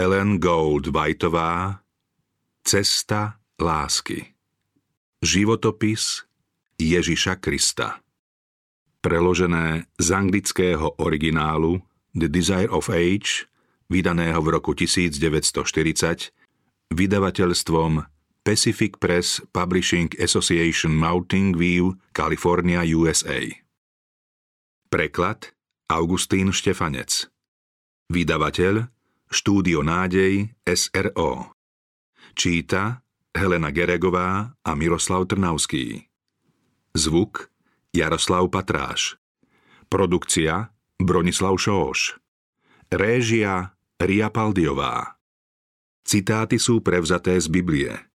Ellen Gold Whiteová Cesta lásky. Životopis Ježiša Krista. Preložené z anglického originálu The Desire of Age, vydaného v roku 1940 vydavateľstvom Pacific Press Publishing Association Mountain View, California, USA. Preklad Augustín Štefanec. Vydavateľ Štúdio Nádej SRO Číta Helena Geregová a Miroslav Trnavský. Zvuk Jaroslav Patráš. Produkcia Bronislav Šóš Réžia Ria Paldiová. Citáty sú prevzaté z Biblie